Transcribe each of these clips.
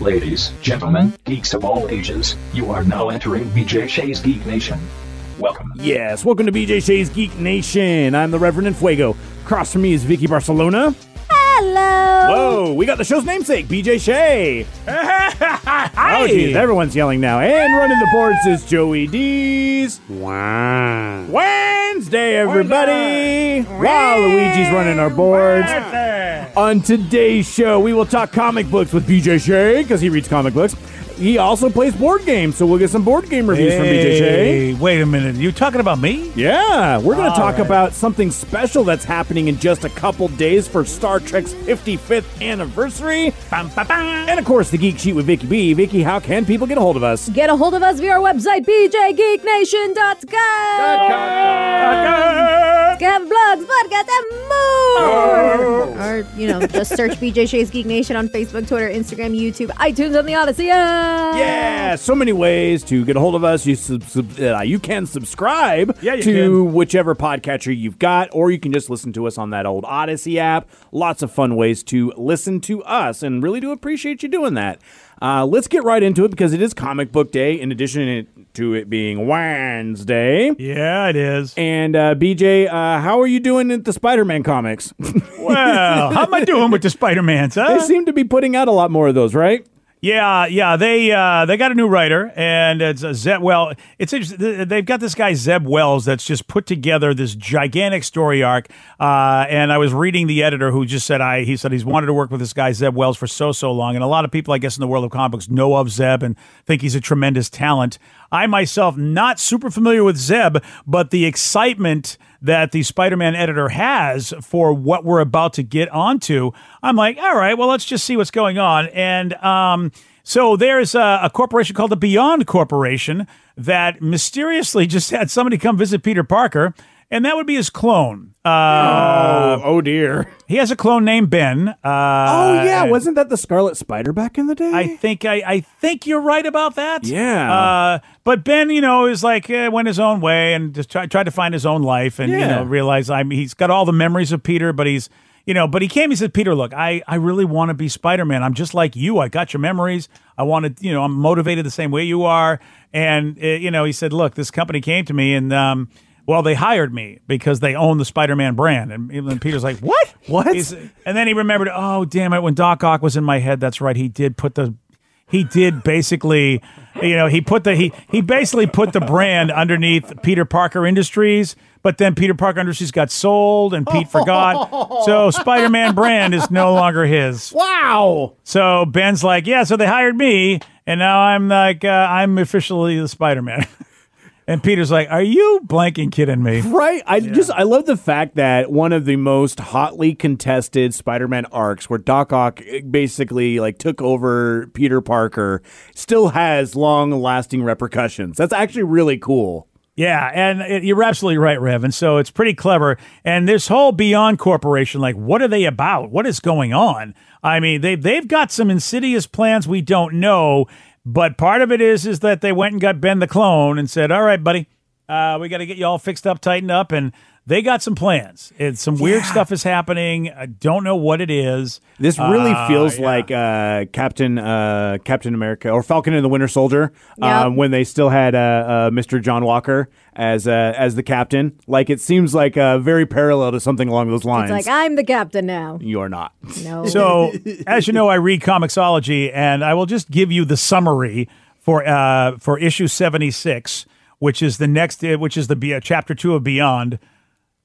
Ladies, gentlemen, geeks of all ages, you are now entering BJ Shea's Geek Nation. Welcome. Yes, welcome to BJ Shea's Geek Nation. I'm the Reverend Fuego. Across from me is Vicky Barcelona. Hello. Whoa, we got the show's namesake, BJ Shea. Hi. Oh, geez, everyone's yelling now. And running the boards is Joey D's. Wow. Wednesday, everybody. While Luigi's running our boards. On today's show, we will talk comic books with BJ Shea because he reads comic books. He also plays board games, so we'll get some board game reviews from BJ Shea. Hey, wait a minute. You talking about me? Yeah, we're going to talk right. about something special that's happening in just a couple days for Star Trek's 55th anniversary. Bum, ba, bum. And of course, the Geek Sheet with Vicky B. Vicky, how can people get a hold of us? Get a hold of us via our website, bjgeeknation.com. Get blogs, podcasts, and more. Oh. Or, you know, just search BJ Shea's Geek Nation on Facebook, Twitter, Instagram, YouTube, iTunes, and the Audacy app. Yeah, so many ways to get a hold of us. You sub- sub- uh, you can subscribe Yeah, you to whichever podcatcher you've got, or you can just listen to us on that old Audacy app. Lots of fun ways to listen to us, and really do appreciate you doing that. Uh, let's get right into it because it is Comic Book Day. In addition to it being Wednesday. Yeah, it is. And uh, BJ, uh, how are you doing at the Spider-Man comics? Well, how am I doing with the Spider-Mans, huh? they seem to be putting out a lot more of those, right? Yeah, yeah, they uh, they got a new writer, and it's uh, Zeb. Well, it's. They've got this guy Zeb Wells that's just put together this gigantic story arc. Uh, and I was reading the editor who just said I he said he's wanted to work with this guy Zeb Wells for so so long, and a lot of people I guess in the world of comic books know of Zeb and think he's a tremendous talent. I myself not super familiar with Zeb, but the excitement that the Spider-Man editor has for what we're about to get onto, I'm like, all right, well, let's just see what's going on. And um, so there's a, a corporation called the Beyond Corporation that mysteriously just had somebody come visit Peter Parker, and that would be his clone. Uh, oh, oh dear. he has a clone named Ben. Uh, Oh yeah, wasn't that the Scarlet Spider back in the day? I think I, I think you're right about that. Yeah. Uh, but Ben, you know, is like uh, went his own way and just try, tried to find his own life and you know realized I mean he's got all the memories of Peter, but he's you know, but he came. He said, "Peter, look, I I really want to be Spider Man. I'm just like you. I got your memories. I wanted, you know, I'm motivated the same way you are." And uh, you know, he said, "Look, this company came to me and." um well, they hired me because they own the Spider-Man brand, and, and Peter's like, "What? What?" He's- and then he remembered, "Oh, damn it! When Doc Ock was in my head, that's right. He did put the he did basically you know he put the he he basically put the brand underneath peter parker industries but then peter parker industries got sold and pete forgot so spider-man brand is no longer his wow. so ben's like yeah so they hired me and now i'm like uh, i'm officially the spider-man and peter's like are you blanking kidding me Right. I just I love the fact that one of the most hotly contested Spider-Man arcs where Doc Ock eh, basically like took over Peter Parker still has long-lasting repercussions. That's actually really cool. Yeah, and it, you're absolutely right, Rev. And so it's pretty clever. And this whole Beyond Corporation, like, what are they about? What is going on? I mean, they they've got some insidious plans we don't know. But part of it is is that they went and got Ben the clone and said, "All right, buddy, uh, we got to get you all fixed up, tightened up." And they got some plans. It's some weird stuff is happening. I don't know what it is. This really Uh, feels yeah. like uh, Captain uh, Captain America or Falcon and the Winter Soldier Yep. um, when they still had uh, uh, Mr. John Walker as uh, as the captain. Like it seems like uh, very parallel to something along those lines. It's like, I'm the captain now. you are not. No. So, as you know, I read Comixology, and I will just give you the summary for uh, for issue seventy six, which is the next, uh, which is the Be- chapter two of Beyond.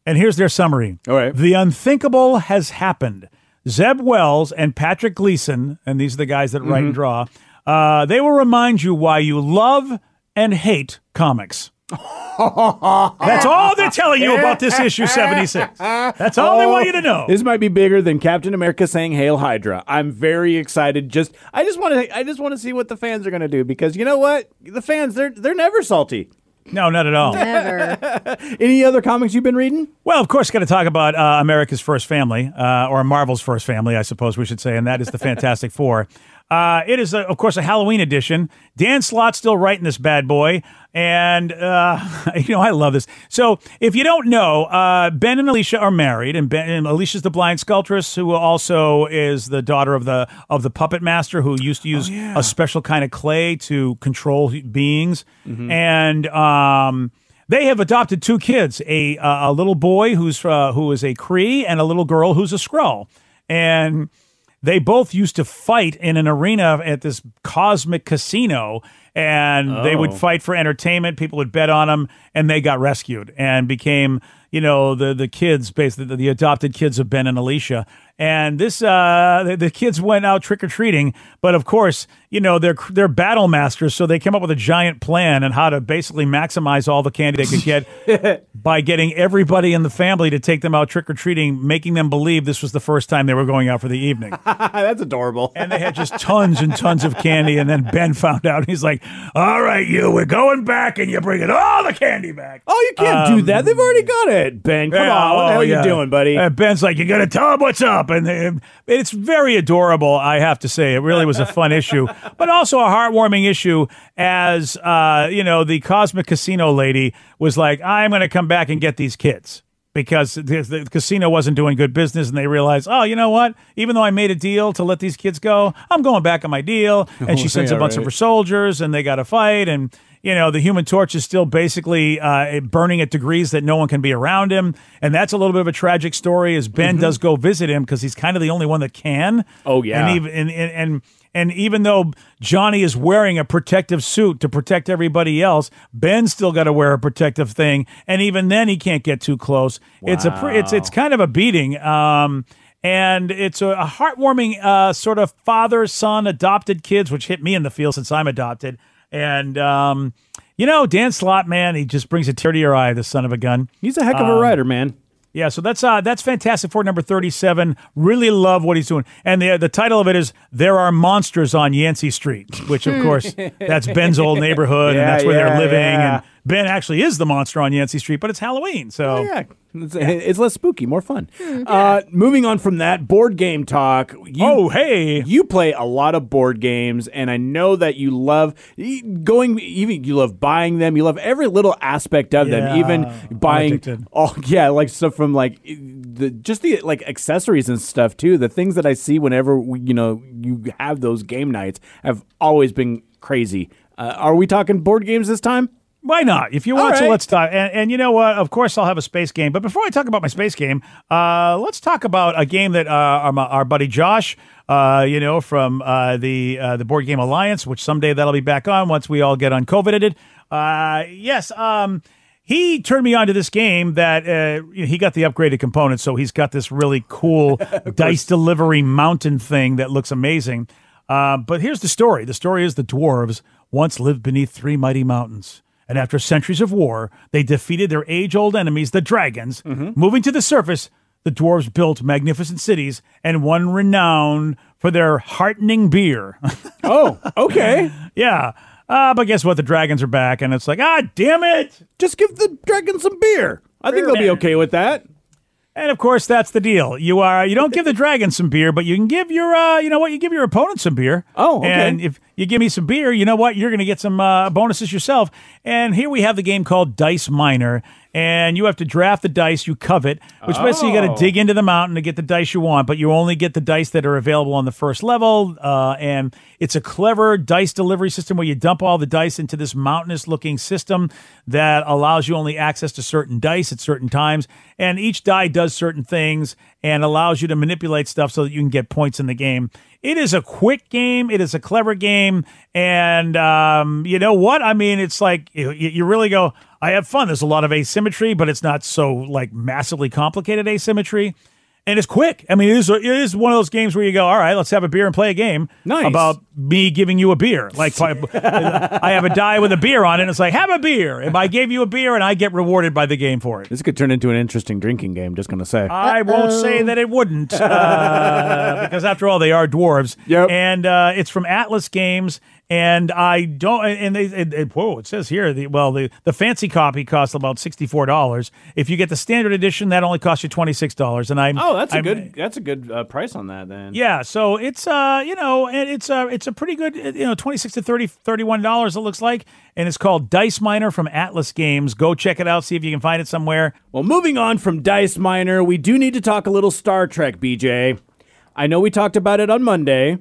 And here's their summary. All right. The unthinkable has happened. Zeb Wells and Patrick Gleason, and these are the guys that write and draw. Uh, they will remind you why you love and hate comics. That's all they're telling you about this issue 76. That's all they want you to know. This might be bigger than Captain America saying "Hail Hydra." I'm very excited. Just I just want to I just want to see what the fans are going to do because you know what the fans they're they're never salty. No, not at all. Never. Any other comics you've been reading? Well, of course, got to talk about uh, America's First Family, uh, or Marvel's First Family, I suppose we should say, and that is the Fantastic Four. Uh, it is, a, of course, a Halloween edition. Dan Slott's still writing this bad boy. And, uh, you know, I love this. So if you don't know, uh, Ben and Alicia are married, and, ben, and Alicia's the blind sculptress who also is the daughter of the of the puppet master who used to use a special kind of clay to control beings. And um, they have adopted two kids a, a little boy who's uh, who is a Kree and a little girl who's a Skrull. And they both used to fight in an arena at this cosmic casino and they would Oh. fight for entertainment people would bet on them and they got rescued and became you know the the kids basically the, the adopted kids of ben and alicia and this uh the, the kids went out trick-or-treating but of course you know they're they're battle masters so they came up with a giant plan on how to basically maximize all the candy they could get by getting everybody in the family to take them out trick-or-treating making them believe this was the first time they were going out for the evening That's adorable. and they had just tons and tons of candy. And then Ben found out. And he's like, "All right, you, we're going back, and you're bringing all the candy back." Oh, you can't do that. They've already um, got it. Ben, come Yeah, on. What the oh, hell are yeah. you doing, buddy? And Ben's like, "You got to tell him what's up," and they, it's very adorable. I have to say, it really was a fun issue, but also a heartwarming issue. As uh, you know, the Cosmic Casino lady was like, "I'm going to come back and get these kids." Because the, the casino wasn't doing good business, and they realized, oh, you know what? Even though I made a deal to let these kids go, I'm going back on my deal. And she sends yeah, a bunch of her soldiers, and they got to fight. And you know, the Human Torch is still basically uh, burning at degrees that no one can be around him, and that's a little bit of a tragic story. As Ben does go visit him because he's kind of the only one that can. Mm-hmm. Oh, yeah. and even and, and and and even though Johnny is wearing a protective suit to protect everybody else, Ben's still got to wear a protective thing, and even then he can't get too close. It's a pre- it's it's kind of a beating. Um, and it's a, a heartwarming uh, sort of father son adopted kids, which hit me in the feel since I'm adopted. And um, you know, Dan Slott, man, he just brings a tear to your eye. The son of a gun. He's a heck Um, of a writer, man. Yeah, so that's uh that's Fantastic Four number 37. Really love what he's doing. And the the title of it is There Are Monsters on Yancey Street, which of course that's Ben's old neighborhood and that's where yeah, they're living yeah. and Ben actually is the monster on Yancey Street, but it's Halloween. So Oh, yeah. It's, it's less spooky, more fun. Uh, moving on from that, board game talk. You, Oh, hey. You play a lot of board games, and I know that you love going, even you love buying them. You love every little aspect of them, even buying. addicted. Oh, yeah, like stuff from like the just the like accessories and stuff too. The things that I see whenever we, you know you have those game nights have always been crazy. Uh, are we talking board games this time? Why not? If you want All to, let's talk. And, and you know what? Of course, I'll have a space game. But before I talk about my space game, uh, let's talk about a game that uh, our, our buddy Josh, uh, you know, from uh, the uh, the Board Game Alliance, which someday that'll be back on once we all get uncovided. Uh, yes. Um, he turned me on to this game that uh, he got the upgraded components, so he's got this really cool dice delivery mountain thing that looks amazing. But here's the story: the story is the dwarves once lived beneath three mighty mountains, and after centuries of war, they defeated their age-old enemies, the dragons. Moving to the surface, the dwarves built magnificent cities and won renown for their heartening beer. Oh, okay. yeah. Uh, but guess what? The dragons are back, and it's like, ah, damn it! Just give the dragons some beer. I think they'll be okay with that. And of course, that's the deal. You are you don't give the dragon some beer, but you can give your uh, you know what? You give your opponent some beer. Oh, okay. And if you give me some beer, you know what? You're going to get some uh, bonuses yourself. And here we have the game called Dice Miner, and you have to draft the dice you covet, which basically you got Oh. to dig into the mountain to get the dice you want, but you only get the dice that are available on the first level. Uh, and it's a clever dice delivery system where you dump all the dice into this mountainous looking system that allows you only access to certain dice at certain times. And each die does certain things and allows you to manipulate stuff so that you can get points in the game. It is a quick game. It is a clever game. And um, you know what? I mean, it's like you, you really go, I have fun. There's a lot of asymmetry, but it's not so like massively complicated asymmetry. And it's quick. I mean, it is, it is one of those games where you go, all right, let's have a beer and play a game Nice. about me giving you a beer. Like I I have a die with a beer on it. And it's like, have a beer. If I gave you a beer and I get rewarded by the game for it. This could turn into an interesting drinking game. Just gonna say. I won't say that it wouldn't, uh, because after all, they are dwarves. Yep. And uh, it's from Atlas Games, and I don't. And they, it, it- whoa, it says here. The, well, the the fancy copy costs about sixty four dollars. If you get the standard edition, that only costs you twenty six dollars. And I'm Oh, that's a I'm- good. That's a good uh, price on that then. Yeah, so it's uh you know and it's uh it's a pretty good uh, you know twenty six to 30 31 dollars it looks like and it's called Dice Miner from Atlas Games. Go check it out, see if you can find it somewhere. Well, moving on from Dice Miner, we do need to talk a little Star Trek, BJ. I know we talked about it on Monday,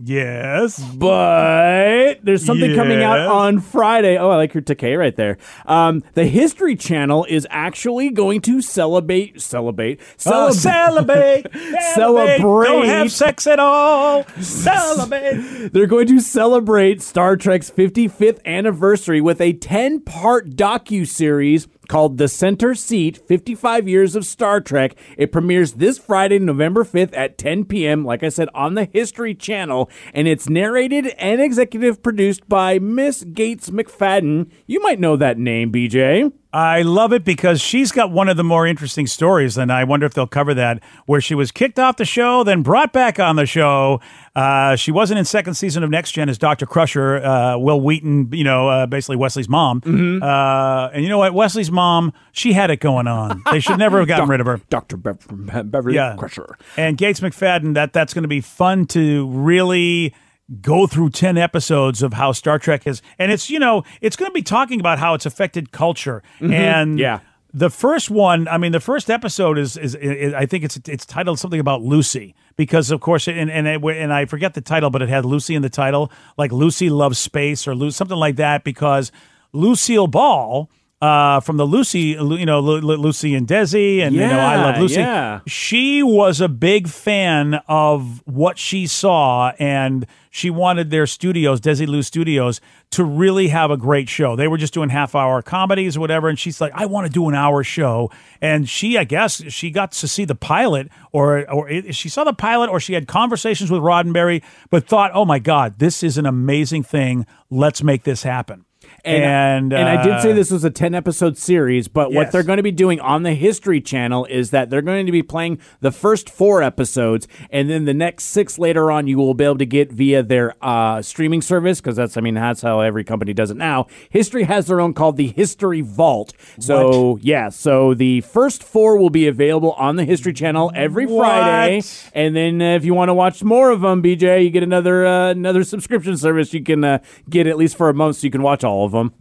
Yes. but there's something coming out on Friday. Oh, I like your Takei right there. Um, the History Channel is actually going to celebrate, celebrate, Oh, celebrate. celebrate, Celebrate. Don't have sex at all. Celebrate. They're going to celebrate Star Trek's 55th anniversary with a 10-part docu-series called The Center Seat: 55 Years of Star Trek. It premieres this Friday, November 5th at 10 p.m. like I said on the History Channel, and it's narrated and executive produced by Miss Gates McFadden. You might know that name, BJ. I love it because she's got one of the more interesting stories, and I wonder if they'll cover that, where she was kicked off the show, then brought back on the show. Uh, she wasn't in second season of Next Gen as Dr. Crusher, uh, Wil Wheaton, you know, uh, basically Wesley's mom. Uh, and you know what? Wesley's mom, she had it going on. They should never have gotten rid of her. Dr. Be- Be- Beverly Yeah. Crusher. And Gates McFadden, that that's going to be fun to really go through 10 episodes of how Star Trek is. And it's, you know, it's going to be talking about how it's affected culture. And Yeah. The first one, I mean, the first episode is, is, is I think it's it's titled something about Lucy because, of course, and and, it, and I forget the title, but it had Lucy in the title, like Lucy loves space or something like that, because Lucille Ball. Uh, from the Lucy, you know, Lu- Lu- Lucy and Desi, and you know, I love Lucy. yeah. She was a big fan of what she saw, and she wanted their studios, Desilu Studios, to really have a great show. They were just doing half hour comedies or whatever, and she's like, I want to do an hour show. And she, I guess, she got to see the pilot, or or it, she saw the pilot, or she had conversations with Roddenberry, but thought, oh my God, this is an amazing thing. Let's make this happen. And and I did say uh, this was a 10 episode series, but what they're going to be doing on the History Channel is that they're going to be playing the first four episodes, and then the next six later on you will be able to get via their uh, streaming service because that's, I mean, that's how every company does it now. History has their own called the History Vault. So, yeah, so the first four will be available on the History Channel every Friday, and then uh, if you want to watch more of them, BJ, you get another uh, another subscription service. You can uh, get at least for a month so you can watch all of them.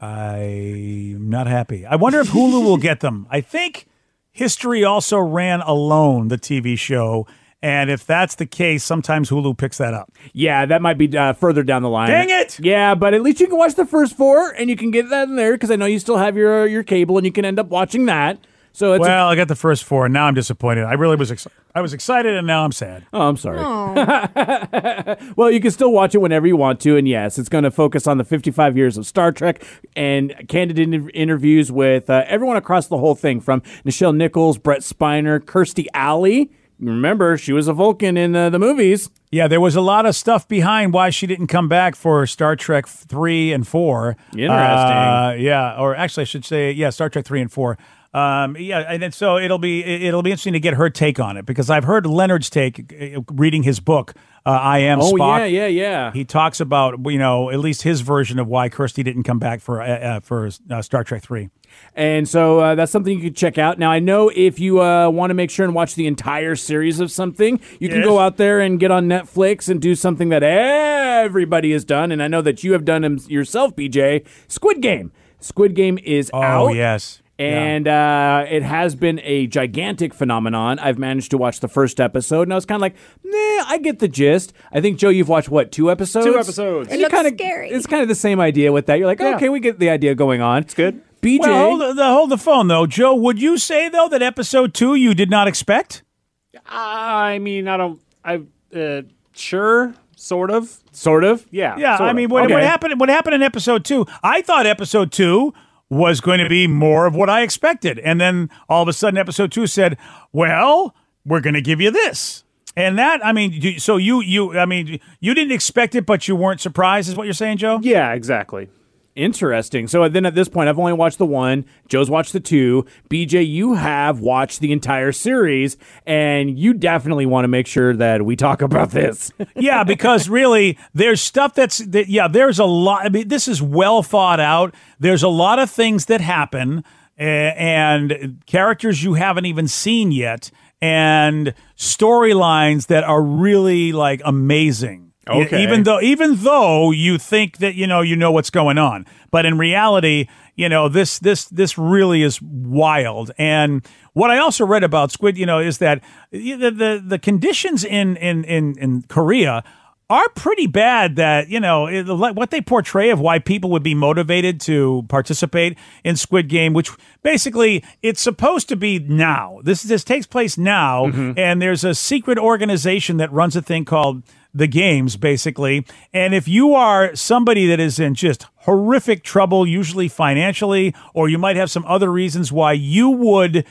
I'm not happy. I wonder if Hulu will get them. I think History also ran Alone, the TV show. And if that's the case, sometimes Hulu picks that up. Yeah, that might be uh, further down the line. Dang it! Yeah, but at least you can watch the first four, and you can get that in there because I know you still have your your cable, and you can end up watching that. So it's Well, I got the first four, and now I'm disappointed. I really was excited. I was excited, and now I'm sad. oh, I'm sorry. Well, you can still watch it whenever you want to, and yes, it's going to focus on the 55 years of Star Trek and candid inter- interviews with uh, everyone across the whole thing, from Nichelle Nichols, Brent Spiner, Kirstie Alley. Remember, she was a Vulcan in uh, the movies. Yeah, there was a lot of stuff behind why she didn't come back for Star Trek three and four. Interesting. Uh, yeah, or actually, I should say, yeah, Star Trek three and four. Um, yeah, and then, so it'll be it'll be interesting to get her take on it because I've heard Leonard's take uh, reading his book. Uh, I am Oh Spock. yeah, yeah, yeah. He talks about you know at least his version of why Kirstie didn't come back for uh, uh, for uh, Star Trek three. And so uh, that's something you can check out. Now, I know if you uh, want to make sure and watch the entire series of something, you can Yes. go out there and get on Netflix and do something that everybody has done. And I know that you have done them yourself, BJ. Squid Game. Squid Game is Oh out. yes, And uh, it has been a gigantic phenomenon. I've managed to watch the first episode, and I was kind of like, "Nah, I get the gist." I think Joe, you've watched what two episodes? Two episodes. And It you looks kinda, scary. It's kind of the same idea with that. You're like, Yeah. okay, we get the idea going on. It's good. BJ, Well, hold the, hold the phone though, Joe. Would you say though that episode two you did not expect? I mean, I don't. I uh, sure, sort of. sort of. Yeah. Yeah, I of. mean, what, Okay. what happened? What happened in episode two? I thought episode two was going to be more of what I expected, and then all of a sudden, episode two said, "Well, we're going to give you this." And that, I mean, so you, you, I mean, you didn't expect it, but you weren't surprised, is what you're saying, Joe? Yeah, exactly. Interesting. So then at this point, I've only watched the one. Joe's watched the two. BJ, you have watched the entire series, and you definitely want to make sure that we talk about this. yeah, because really, there's stuff that's that, yeah. There's a lot. I mean, this is well thought out. There's a lot of things that happen, uh, and characters you haven't even seen yet. and storylines that are really like amazing. Okay. Even though even though you think that you know you know what's going on, but in reality, you know this this this really is wild. And what I also read about Squid, you know, is that the the, the conditions in in in in Korea are pretty bad that you know what they portray of why people would be motivated to participate in Squid Game, which basically it's supposed to be now. This this takes place now, mm-hmm. and there's a secret organization that runs a thing called the games, basically. And if you are somebody that is in just horrific trouble, usually financially, or you might have some other reasons why you would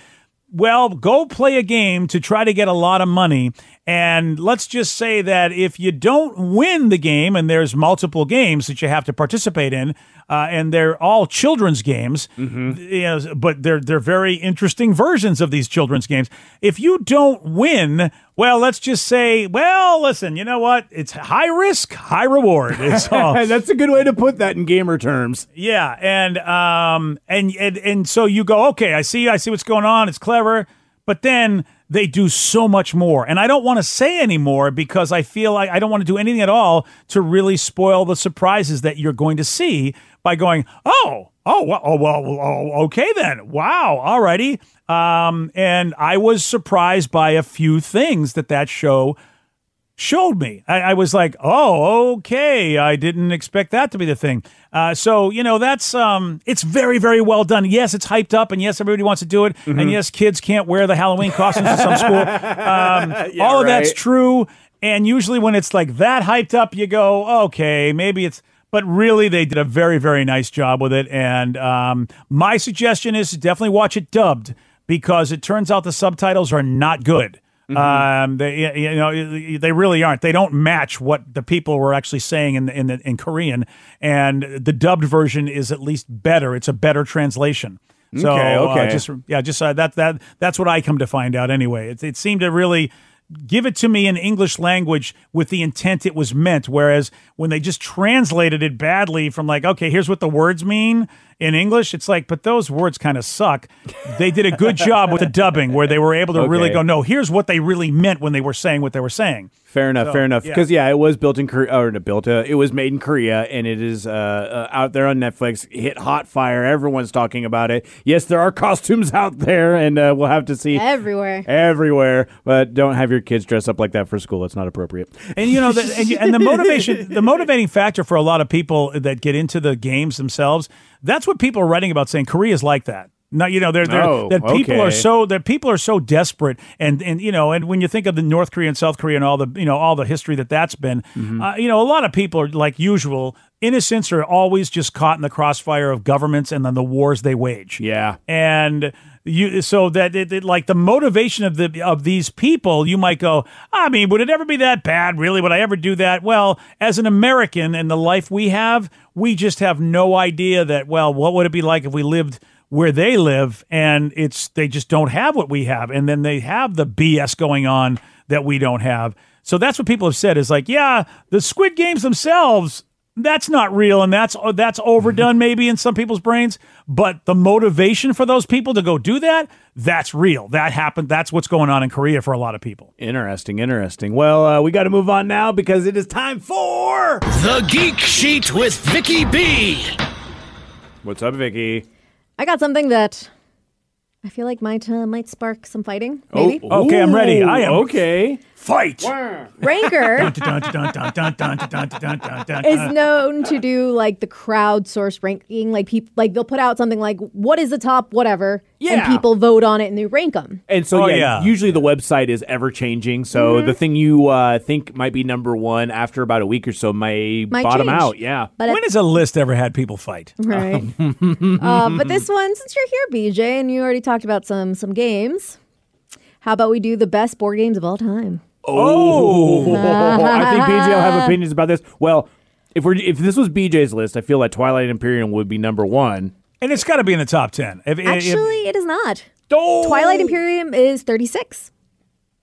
well, go play a game to try to get a lot of money. And let's just say that if you don't win the game, and there's multiple games that you have to participate in, uh, and they're all children's games, you know, but they're they're very interesting versions of these children's games. If you don't win, well, let's just say, well, listen, you know what? It's high risk, high reward. It's all. That's a good way to put that in gamer terms. Yeah, and um and and and so you go, okay, I see I see what's going on. It's clever, but then they do so much more. And I don't want to say anymore because I feel like I don't want to do anything at all to really spoil the surprises that you're going to see by going, "Oh, oh, well, oh, well, oh, okay then. Wow, alrighty." Um and I was surprised by a few things that that show showed me. I, I was like, oh, okay. I didn't expect that to be the thing. Uh, so you know, that's um, it's very, very well done. Yes, it's hyped up, and yes, everybody wants to do it, and yes, kids can't wear the Halloween costumes in some school. Um, all of that's true. And usually, when it's like that hyped up, you go, okay, maybe it's. But really, they did a very, very nice job with it. And um, my suggestion is to definitely watch it dubbed because it turns out the subtitles are not good. Um, they you know they really aren't. They don't match what the people were actually saying in the, in the, in Korean, and the dubbed version is at least better. It's a better translation. So Okay, uh, just yeah, just uh, that that that's what I come to find out anyway. It, it seemed to really give it to me in English language with the intent it was meant. Whereas when they just translated it badly from like, okay, here's what the words mean in English, it's like, but those words kind of suck. They did a good job with the dubbing where they were able to really go, no, here's what they really meant when they were saying what they were saying. Fair enough, So, fair enough. Because yeah. it was built in Korea, or built. Uh, it was made in Korea, and it is uh, uh, out there on Netflix. Hit hot fire. Everyone's talking about it. Yes, there are costumes out there, and uh, we'll have to see Everywhere. everywhere. But don't have your kids dress up like that for school. It's not appropriate. And you know, the, and, and the motivation, the motivating factor for a lot of people that get into the games themselves, that's what people are writing about, saying Korea's like that. No, you know, they're, they're Oh, that people are so that people are so desperate, and and you know, and when you think of the North Korea and South Korea and all the you know all the history that that's been, Mm-hmm. uh, you know, a lot of people are like usual. Innocents are always just caught in the crossfire of governments and then the wars they wage Yeah. and you so that it, it- like the motivation of the of these people you might go i mean would it ever be that bad really would i ever do that well as an american and the life we have we just have no idea that well what would it be like if we lived where they live and it's they just don't have what we have and then they have the bs going on that we don't have so that's what people have said is like yeah the squid games themselves that's not real and that's that's overdone maybe in some people's brains but the motivation for those people to go do that that's real that happened that's what's going on in korea for a lot of people Interesting, interesting. Well, uh, we got to move on now because it is time for. The Geek Sheet with Vicky B. What's up, Vicky? I got something that I feel like might uh, might spark some fighting. Maybe Oh, Okay, I'm ready. I am- Okay fight. Ranker is known to do like the crowdsourced ranking. Like people, like they'll put out something like, "What is the top whatever?" Yeah. and people vote on it and they rank them. And so, Oh, yeah, yeah. usually the website is ever changing. So the thing you uh, think might be number one after about a week or so may bottom change. out. Yeah. But When has a list ever had people fight? Right. uh, but this one, since you're here, BJ, and you already talked about some some games, how about we do the best board games of all time? Oh, I think BJ will have opinions about this. Well, if we're if this was BJ's list, I feel like Twilight Imperium would be number one. and it's got to be in the top 10 If- if- if- Actually, it is not. Oh! Twilight Imperium is 36.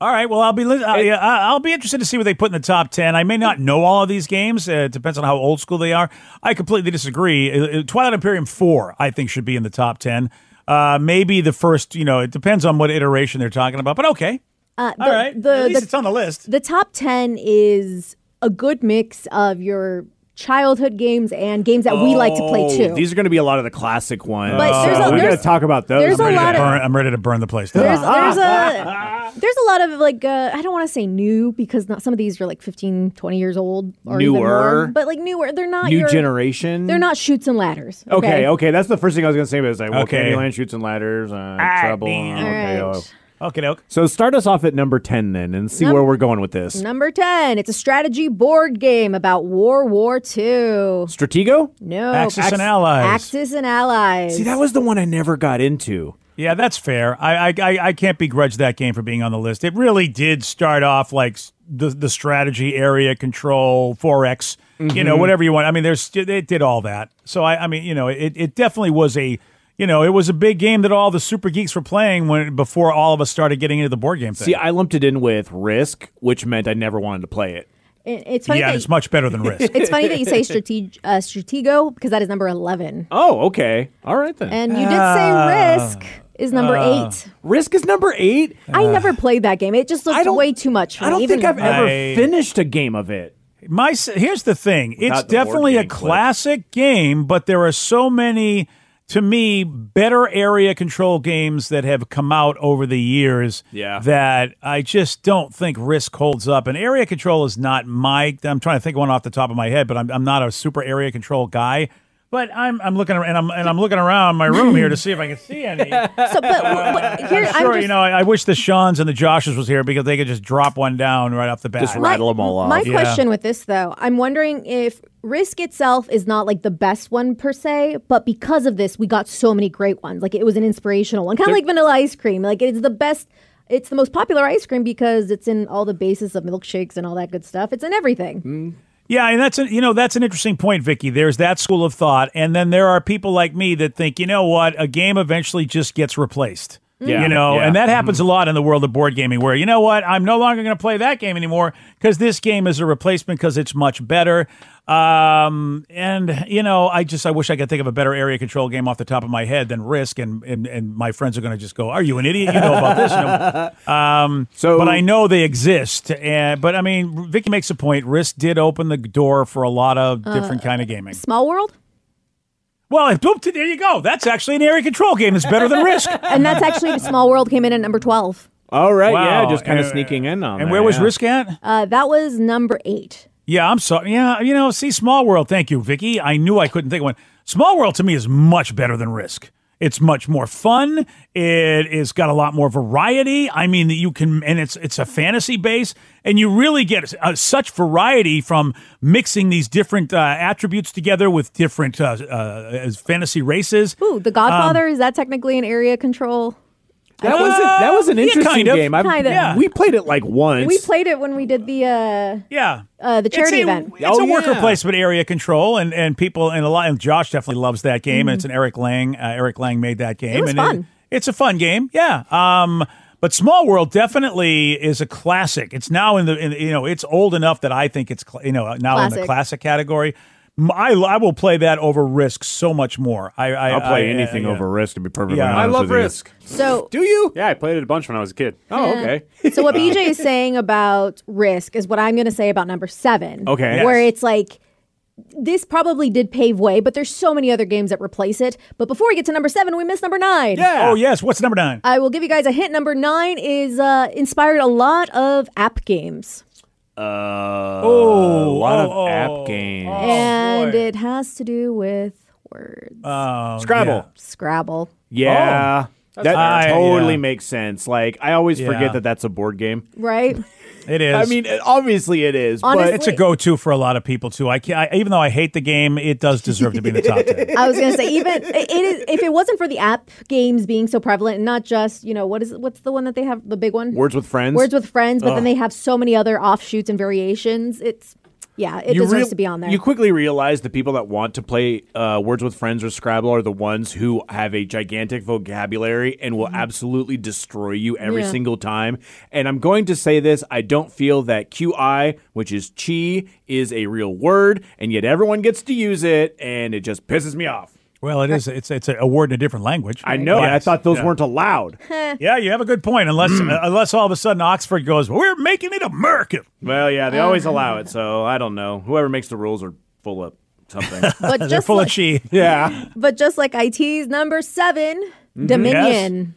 All right. Well, I'll be li- uh, yeah, I- I'll be interested to see what they put in the top ten. I may not know all of these games. Uh, it depends on how old school they are. I completely disagree. Uh, uh, Twilight Imperium four, I think, should be in the top ten. Uh, maybe the first. You know, it depends on what iteration they're talking about. But okay, Uh, the, All right. The, At least the, it's on the list. the top 10 is a good mix of your childhood games and games that we like to play Oh, too. These are going to be a lot of the classic ones. But there's a- so we got to talk about those. there's a I'm ready, lot to of- burn, I'm ready to burn the place down. there's there's a there's a lot of like uh, I don't want to say new because not some of these are like 15 20 years old or even Newer. more, but like newer they're not New your- generation. they're not chutes and ladders Okay, okay, that's the first thing I was going to say. But it's like, well, Okay. Candyland chutes and ladders, uh, trouble. man. Okay, All oh. Right. Okay, doke. So start us off at number ten then, and see Num- where we're going with this. Number 10, it's a strategy board game about World War II. Stratego. No. Axis and Allies. Axis and Allies. See, that was the one I never got into. Yeah, that's fair. I, I I I can't begrudge that game for being on the list. It really did start off like the the strategy, area control, 4X, you Mm-hmm. know, whatever you want. I mean, there's it did all that. So I I mean, you know, it it definitely was a you know, it was a big game that all the super geeks were playing when before all of us started getting into the board game thing. See, I lumped it in with Risk, which meant I never wanted to play it. It- it's funny yeah, that it's much better than Risk. it's funny that you say strateg- uh, Stratego because that is number 11. Oh, okay, all right then. And you did say Risk is number Uh, 8. Risk is number eight. I never played that game. It just I looked way too much for I don't me. Think I've ever I- finished a game of it. My here's the thing. It's the definitely a game clip. classic game, but there are so many to me better area control games that have come out over the years Yeah. that I just don't think Risk holds up. And area control is not my I'm trying to think of one off the top of my head, but I'm I'm not a super area control guy. But I'm I'm looking and I'm and I'm looking around my room here to see if I can see any. So, but, but here, I'm Sure, just, you know, I, I wish the Sean's and the Joshes was here because they could just drop one down right off the bat. Just rattle them all off. My Yeah. question with this, though, I'm wondering if Risk itself is not like the best one per se, but because of this, we got so many great ones. Like it was an inspirational one, kind of like vanilla ice cream. Like it's the best. It's the most popular ice cream because it's in all the bases of milkshakes and all that good stuff. It's in everything. Mm. Yeah, and that's a, you know that's an interesting point, Vicky. There's that school of thought, and then there are people like me that think, you know what, a game eventually just gets replaced. Yeah. You know, Yeah. and that happens a lot in the world of board gaming where, you know what, I'm no longer going to play that game anymore because this game is a replacement because it's much better. Um, and, you know, I just, I wish I could think of a better area control game off the top of my head than Risk. And, and, and my friends are going to just go, Are you an idiot? You know about this. You know, um, So- but I know they exist. And, but I mean, Vicky makes a point. Risk did open the door for a lot of different kind of gaming. Small World, Well, if- oop, there you go. That's actually an area control game that's better than Risk. and that's actually Small World came in at number twelve. All right, Wow. yeah, just kind of And- sneaking in on. And there, where was yeah. Risk at? Uh, that was number eight. Yeah, I'm sorry. Yeah, you know, see, Small World. Thank you, Vicky. I knew I couldn't think of one. Small World to me is much better than Risk. It's much more fun. It is got a lot more variety. I mean, that you can, and it's it's a fantasy base, and you really get uh, such variety from mixing these different uh, attributes together with different uh, uh, fantasy races. Ooh, The Godfather is that technically an area control? That was a, that was an Uh, yeah, interesting kind of. game. I've- Kind of. Yeah. We played it like once. We played it when we did the uh, Yeah, uh, the charity it's a, event. It's Oh, a worker yeah. placement area control, and, and people and a lot. And Josh definitely loves that game. And it's an Eric Lang. Uh, Eric Lang made that game. Mm-hmm. was and fun. it's a fun game. Yeah. Um. But Small World definitely is a classic. It's now in the in, you know it's old enough that I think it's cl- you know now in the Classic. classic category. M- I, I will play that over Risk so much more. I, I I'll play I- anything yeah. over Risk to be perfectly Yeah. honest. I love with you. Risk. So Do you? Yeah, I played it a bunch when I was a kid. Oh, okay. So what BJ is saying about Risk is what I'm going to say about number seven. Okay. Where Yes. it's like this probably did pave way, but there's so many other games that replace it. But before we get to number seven, we missed number nine. Yeah. Oh yes. What's number nine? I will give you guys a hint. Number nine is uh, inspired a lot of app games, Uh, Oh, a lot oh, of oh, app games. and boy. it has to do with words. Oh, Scrabble. yeah. Scrabble. Yeah. that fair. totally yeah. makes sense. Like I always Yeah. forget that that's a board game. Right? It is. I mean, obviously it is, Honestly- It's a go-to for a lot of people too. I, can't, I even though I hate the game, it does deserve to be in the top ten. I was gonna say even it is if it wasn't for the app games being so prevalent and not just you know what is what's the one that they have the big one Words with Friends. Words with Friends, but then they have so many other offshoots and variations. It's yeah, it You deserves real- to be on there. You quickly realize the people that want to play uh, Words with Friends or Scrabble are the ones who have a gigantic vocabulary and will absolutely destroy you every Yeah. single time. And I'm going to say this I don't feel that QI, which is chi, is a real word, and yet everyone gets to use it, and it just pisses me off. Well, it is. It's it's a word in a different language. I know. I thought those Yeah. weren't allowed. Yeah, you have a good point. Unless uh, unless all of a sudden Oxford goes, we're making it American. Well, yeah, they always allow it, so I don't know. Whoever makes the rules are full of something. But They're just full like, of chi. yeah. but just like IT's number 7 Mm-hmm. Dominion.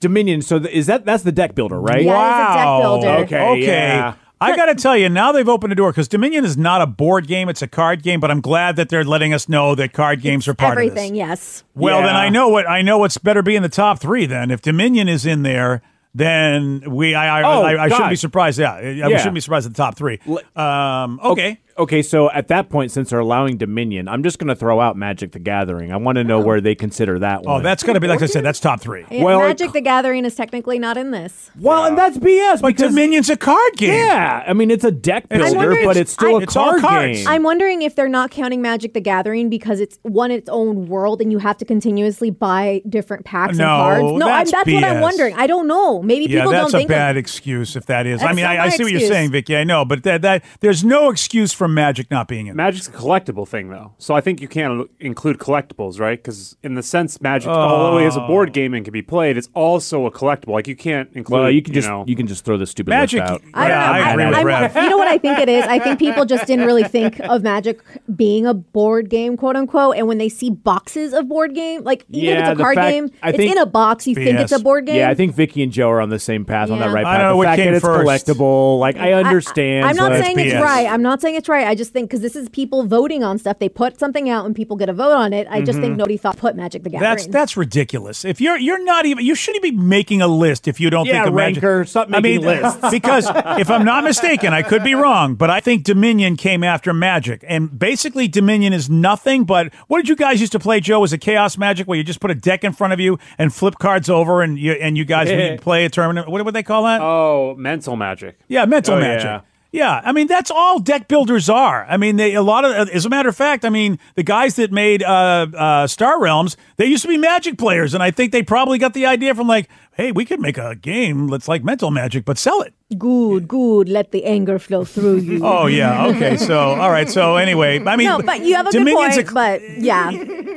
Dominion. So th- is that that's the deck builder, right? Yeah. it is a deck wow. builder. Okay, Okay. yeah. I got to tell you, now they've opened a door because Dominion is not a board game; it's a card game. But I'm glad that they're letting us know that card games are part Everything, of. Everything, yes. Well, then I know what I know. What's better be in the top three? Then, if Dominion is in there, then we I I, Oh, I, I shouldn't be surprised. Yeah, I I shouldn't be surprised at the top three. Um, okay. Okay, so at that point, since they're allowing Dominion, I'm just going to throw out Magic the Gathering. I want to know where they consider that oh, one. Oh, that's going to be like I said. That's top three. Yeah, Well, it- Magic the Gathering is technically not in this. well, and that's BS But because Dominion's a card game. yeah, I mean it's a deck builder, but it's still I- a It's card game. I'm wondering if they're not counting Magic the Gathering because it's one its own world and you have to continuously buy different packs No, and cards. No, I'm, that's that's what I'm wondering. I don't know. Maybe Yeah, people that's don't a bad of excuse if that is. I mean, I, I my see what you're saying, Vicky. I know, but that that there's no excuse for Magic not being in. there. Magic's a collectible thing, though. So I think you can't include collectibles, right? Because in the sense, Magic, although it is a board game and can be played, it's also a collectible. Like you can't include. well, you can just know, you can just throw this stupid Magic. list out. I don't yeah, know. I agree with I'm- Rev. You know what I think it is? I think people just didn't really think of Magic being a board game, quote unquote. And when they see boxes of board game, like even Yeah, if it's a card fact- game, I it's in a box. You think it's a board game. Yeah, I think Vicky and Joe are on the same path on that Yeah. right I path. don't know the what fact came that it's first. collectible, like I understand. I, am not but- saying it's right. I'm not saying it's right. I just think because this is people voting on stuff. They put something out and people get a vote on it. I just think mm-hmm. nobody thought put Magic the Gathering. That's that's ridiculous. If you're you're not even you shouldn't be making a list if you don't Yeah, think of Magic. Ranker, stop I mean, lists. because if I'm not mistaken, I could be wrong, but I think Dominion came after Magic, and basically Dominion is nothing but what did you guys used to play? Joe was a Chaos Magic where you just put a deck in front of you and flip cards over, and you and you guys play a tournament. What would they call that? Oh, mental magic. Yeah, mental Oh, magic. yeah. Yeah. I mean that's all deck builders are. I mean, they a lot of as a matter of fact, I mean the guys that made uh, uh, Star Realms, they used to be Magic players, and I think they probably got the idea from like, hey, we could make a game that's like Mental Magic, but sell it. Good, good. Let the anger flow through you. Oh yeah, okay. So all right. So anyway, I mean, no, but you have a good point. a- but yeah,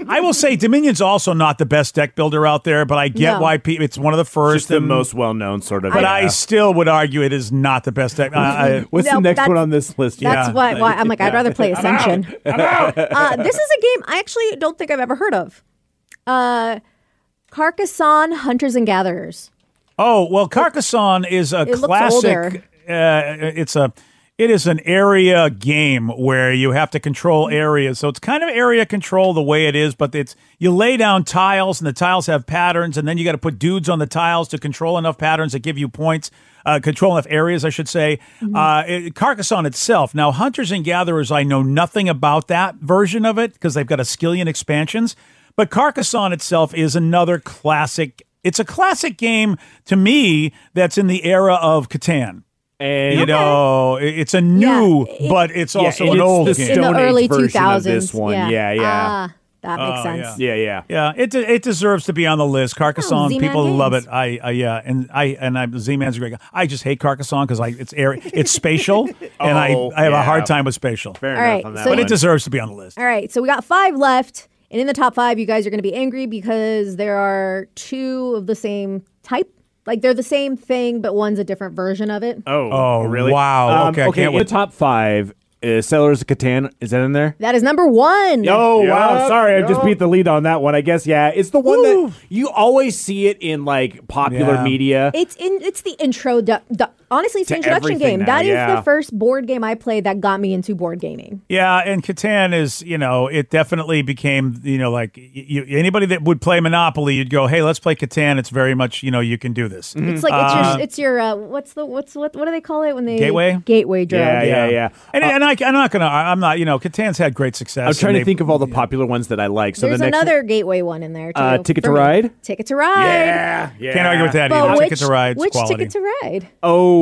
I will say Dominion's also not the best deck builder out there, but I get No. why people. it's one of the first just the and- most well known sort of. But yeah. I still would argue it is not the best deck. I- I- What's No, the next that's- one on this list? that's Yeah. why, why I'm like I'd rather play Ascension. uh, this is a game I actually don't think I've ever heard of. Uh, Carcassonne Hunters and Gatherers. Oh well, Carcassonne is a looks classic. older. Uh, it's a it is an area game where you have to control areas. So it's kind of area control the way it is, but it's you lay down tiles and the tiles have patterns, and then you got to put dudes on the tiles to control enough patterns that give you points. Uh, control enough areas, I should say. Uh, it, Carcassonne itself. Now, Hunters and Gatherers, I know nothing about that version of it because they've got a skillion expansions. But Carcassonne itself is another classic. It's a classic game to me that's in the era of Catan. and You know, it- it's a new, Yeah, it- but it's Yeah, also and an it's old the game. in the early 2000s. of this one. Yeah, yeah. Ah, that makes Oh, sense. yeah. yeah, yeah. Yeah, it it deserves to be on the list. Carcassonne, Oh, Z-Man people love it. I, I yeah, and I and I Z Man's a great guy. I just hate Carcassonne because I it's air, it's spatial, and I Oh, I have a hard time with spatial. Fair All enough right, on that so But it deserves to be on the list. All right, so we got five left, and in the top five, you guys are going to be angry because there are two of the same type. Like they're the same thing, but one's a different version of it. oh, Oh, really? wow. Um, Okay, I okay. can't in wait. the top five, uh, Settlers of Catan is that in there? That is number one. Oh wow! Yup, Sorry, I just yup. beat the lead on that one. I guess yeah, it's the one that you always see it in like popular Yeah. media. It's in. It's the intro. du- du- honestly, it's the To introduction everything game. now, That is yeah. the first board game I played that got me into board gaming. Yeah, and Catan is, you know, it definitely became, you know, like you, anybody that would play Monopoly, you'd go, "Hey, let's play Catan." It's very much, you know, you can do this. It's like it's your. It's your. Uh, what's the what's what? What do they call it when they Gateway? Gateway drug. yeah, yeah, yeah. And, and I, I'm not gonna, I'm not, you know, Catan's had great success. I'm trying to they- think of all the popular ones that I like. So There's the next another gateway one in there too. Uh, Ticket for to me. Ride? Ticket to ride. yeah, yeah. Can't argue with that But either. which, Ticket to Ride's which quality. ticket to ride? Oh,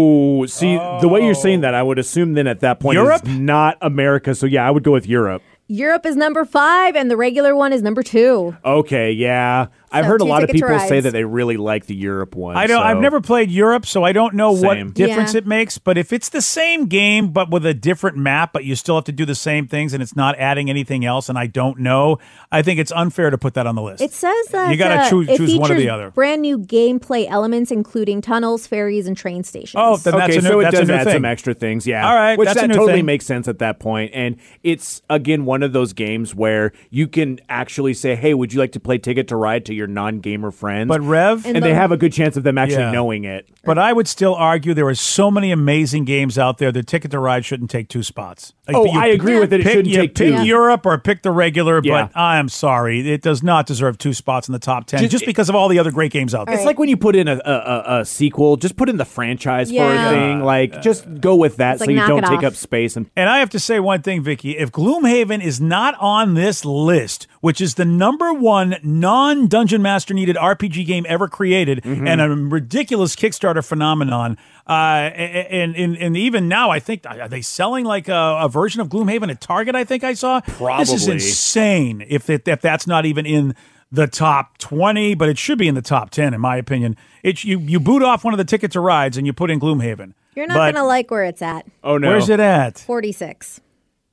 see, the way you're saying that, I would assume then at that point Europe? it's not America. So yeah, I would go with Europe. Europe is number five, and the regular one is number two. Okay, yeah. I've So, heard a lot of people say that they really like the Europe one. I don't. I've never played Europe, so I don't know Same. what difference Yeah. it makes. But if it's the same game but with a different map, but you still have to do the same things, and it's not adding anything else, and I don't know, I think it's unfair to put that on the list. It says that You gotta uh, choose- choose one or the other. Brand new gameplay elements, including tunnels, ferries, and train stations. Oh, then that's okay, a new, so it that's does a new add thing. some extra things, yeah. All right, which that's a that new totally thing. makes sense at that point. point, and it's again one of those games where you can actually say, "Hey, would you like to play Ticket to Ride to your non-gamer friends?" But Rev, and, And they have a good chance of them actually Yeah. knowing it. But I would still argue there are so many amazing games out there that Ticket to Ride shouldn't take two spots. Like, Oh, you I agree with it. It pick, shouldn't you take pick two. Europe or pick the regular, Yeah. but I'm sorry, it does not deserve two spots in the top ten Just- just, because of all the other great games out there. It's right. like when you put in a, a, a, a sequel, just put in the franchise for a thing. Like, just go with that so like you don't take off. up space. And And I have to say one thing, Vicky. If Gloomhaven is not on this list, which is the number one non Dungeon Master needed RPG game ever created Mm-hmm. and a ridiculous Kickstarter phenomenon, uh, and, and and even now, I think are they selling like a, a version of Gloomhaven at Target? I think I saw. This is insane. If it, if that's not even in the top 20, but it should be in the top 10, in my opinion. It's you, you boot off one of the ticket to rides and you put in Gloomhaven. You're not But going to like where it's at. oh no, Where's it at? 46.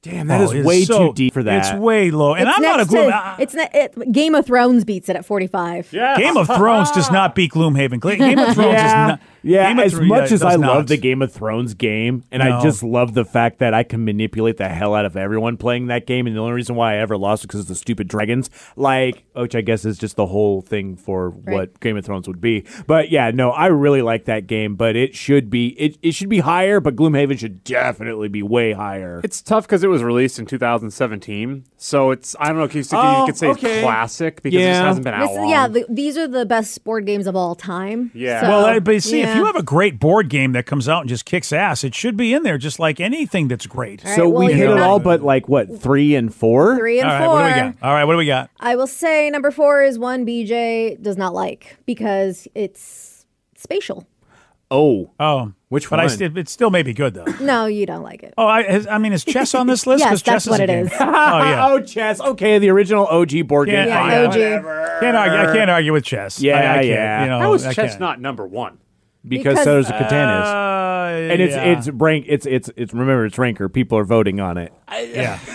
Damn, that Oh, is way so- too deep for that. It's way low. And it's I'm not a Gloom. to, I- it's ne- it, Game of Thrones beats it at 45. Yeah. Game of Thrones does not beat Gloomhaven. Game of Thrones is not. Yeah. Game as Thro- much yeah, as I does love the Game of Thrones game, and No. I just love the fact that I can manipulate the hell out of everyone playing that game, and the only reason why I ever lost is because of the stupid dragons, like which I guess is just the whole thing for what Game of Thrones would be. But yeah, no, I really like that game, but it should be it, it should be higher, but Gloomhaven should definitely be way higher. It's tough because it was released in 2017, so it's I don't know if you, Oh, you could say oh, okay. it's classic because it just hasn't been out This, long. yeah, the, these are the best board games of all time. Yeah. So, Well, but see, if yeah. you have a great board game that comes out and just kicks ass, it should be in there, just like anything that's great. All so well, we hit you're it not- all, but like what three and four? three and All right, four. what do we got? All right, what do we got? I will say number four is one BJ does not like because it's spatial. Oh, Oh, Which but I one? st- it still may be good though. No, you don't like it. Oh, I, is, I mean, is chess on this list? Yes, 'Cause chess that's what a it game. is. oh yeah. oh, chess. Okay, the original OG board game. Yeah, Fine, yeah, OG. Can't argue, I can't argue with chess. Yeah, I, I can't, yeah. You know, How is I chess can't. not number one? Because, Because- so does the Catan is. Uh, and it's yeah. it's rank it's it's it's remember it's ranker. People are voting on it. yeah.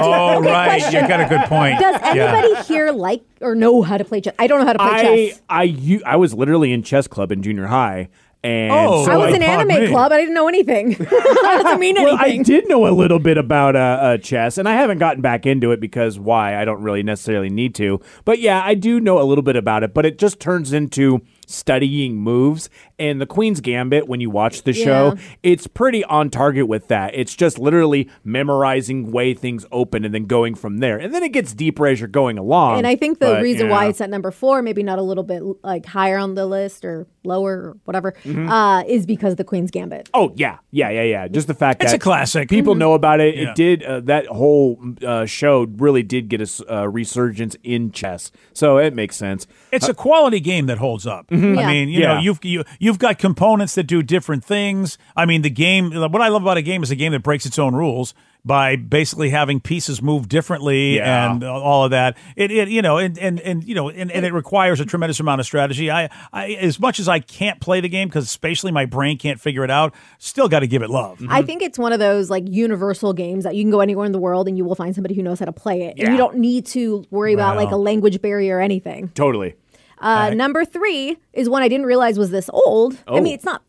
oh right, you got a good point. Does Yeah. anybody here like or know how to play chess? I don't know how to play chess. I chess. I u- I was literally in chess club in junior high, and Oh, so I was I, in anime me. club. I didn't know anything. that doesn't mean anything. well, I did know a little bit about uh, uh, chess, and I haven't gotten back into it because why? I don't really necessarily need to. But yeah, I do know a little bit about it. But it just turns into studying moves. And the Queen's Gambit, when you watch the show, Yeah. it's pretty on target with that. It's just literally memorizing way things open and then going from there. And then it gets deeper as you're going along. And I think the But, reason why it's at number four, maybe not a little bit like higher on the list or lower or whatever, Mm-hmm. uh, is because of the Queen's Gambit. Oh yeah, yeah, yeah, yeah. Just the fact It's that a classic. People know about it. Yeah. It did uh, that whole uh, show really did get a uh, resurgence in chess, so it makes sense. It's a quality game that holds up. Mm-hmm. I Yeah. mean, you Yeah. know, you've you, you've got components that do different things. I mean, the game. What I love about a game is a game that breaks its own rules by basically having pieces move differently Yeah. and all of that. It, it you know, and and and you know, and, and it requires a tremendous amount of strategy. I, I as much as I can't play the game because spatially my brain can't figure it out, still got to give it love. I think it's one of those like universal games that you can go anywhere in the world and you will find somebody who knows how to play it. And Yeah. you don't need to worry about like a language barrier or anything. Totally. Uh, number three is one I didn't realize was this old. I Oh. mean, it's not.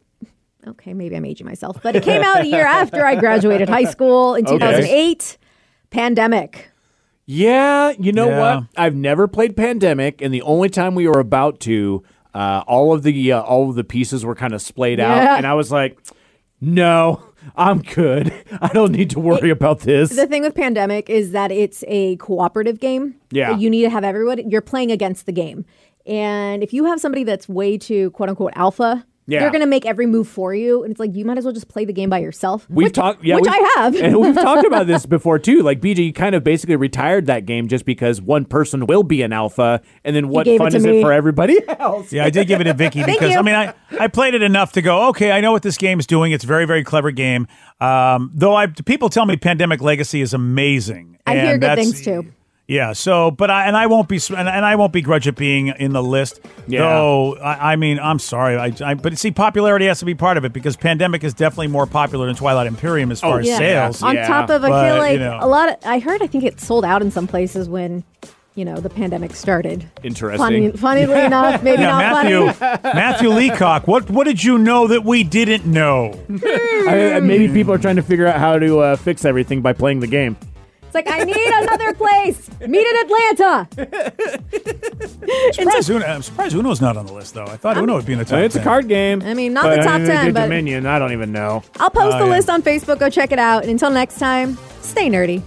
Okay, maybe I'm aging myself, but it came out a year after I graduated high school in 2008. Pandemic. Yeah, you know Yeah. what? I've never played Pandemic, and the only time we were about to, uh, all of the uh, all of the pieces were kind of splayed Yeah. out, and I was like, "No, I'm good. I don't need to worry about this." The thing with Pandemic is that it's a cooperative game. Yeah. You need to have everyone, you're playing against the game. And if you have somebody that's way too quote unquote alpha, Yeah. they're going to make every move for you. And it's like, you might as well just play the game by yourself. We've which, talked, yeah, which we've- I have. and we've talked about this before too. Like BJ, you kind of basically retired that game just because one person will be an alpha, and then what fun to is it for everybody else? Yeah, I did give it to Vicky because you. I mean I, I played it enough to go okay I know what this game is doing it's a very very clever game um, though I people tell me Pandemic Legacy is amazing I hear and good that's- things, too. Yeah. So, but I and I won't be and, and I won't begrudge it being in the list. Yeah. Though I, I mean, I'm sorry. I, I but see, popularity has to be part of it because Pandemic is definitely more popular than Twilight Imperium as far as Yeah. sales. On Yeah. top of, I But, feel like you know. a lot of. I heard. I think it sold out in some places when, you know, the pandemic started. Interesting. Funny, funnily enough, maybe Yeah, not Matthew funny. Matthew Leacock. What what did you know that we didn't know? I, maybe people are trying to figure out how to uh, fix everything by playing the game. It's like I need another place. Meet in Atlanta. Surprised Uno, I'm surprised Uno's not on the list though. I thought Uno would be in the top. it's a card game. I mean, not But, the top I mean, 10, but- Dominion. I don't even know. I'll post Oh, the yeah. list on Facebook. Go check it out. And until next time, stay nerdy.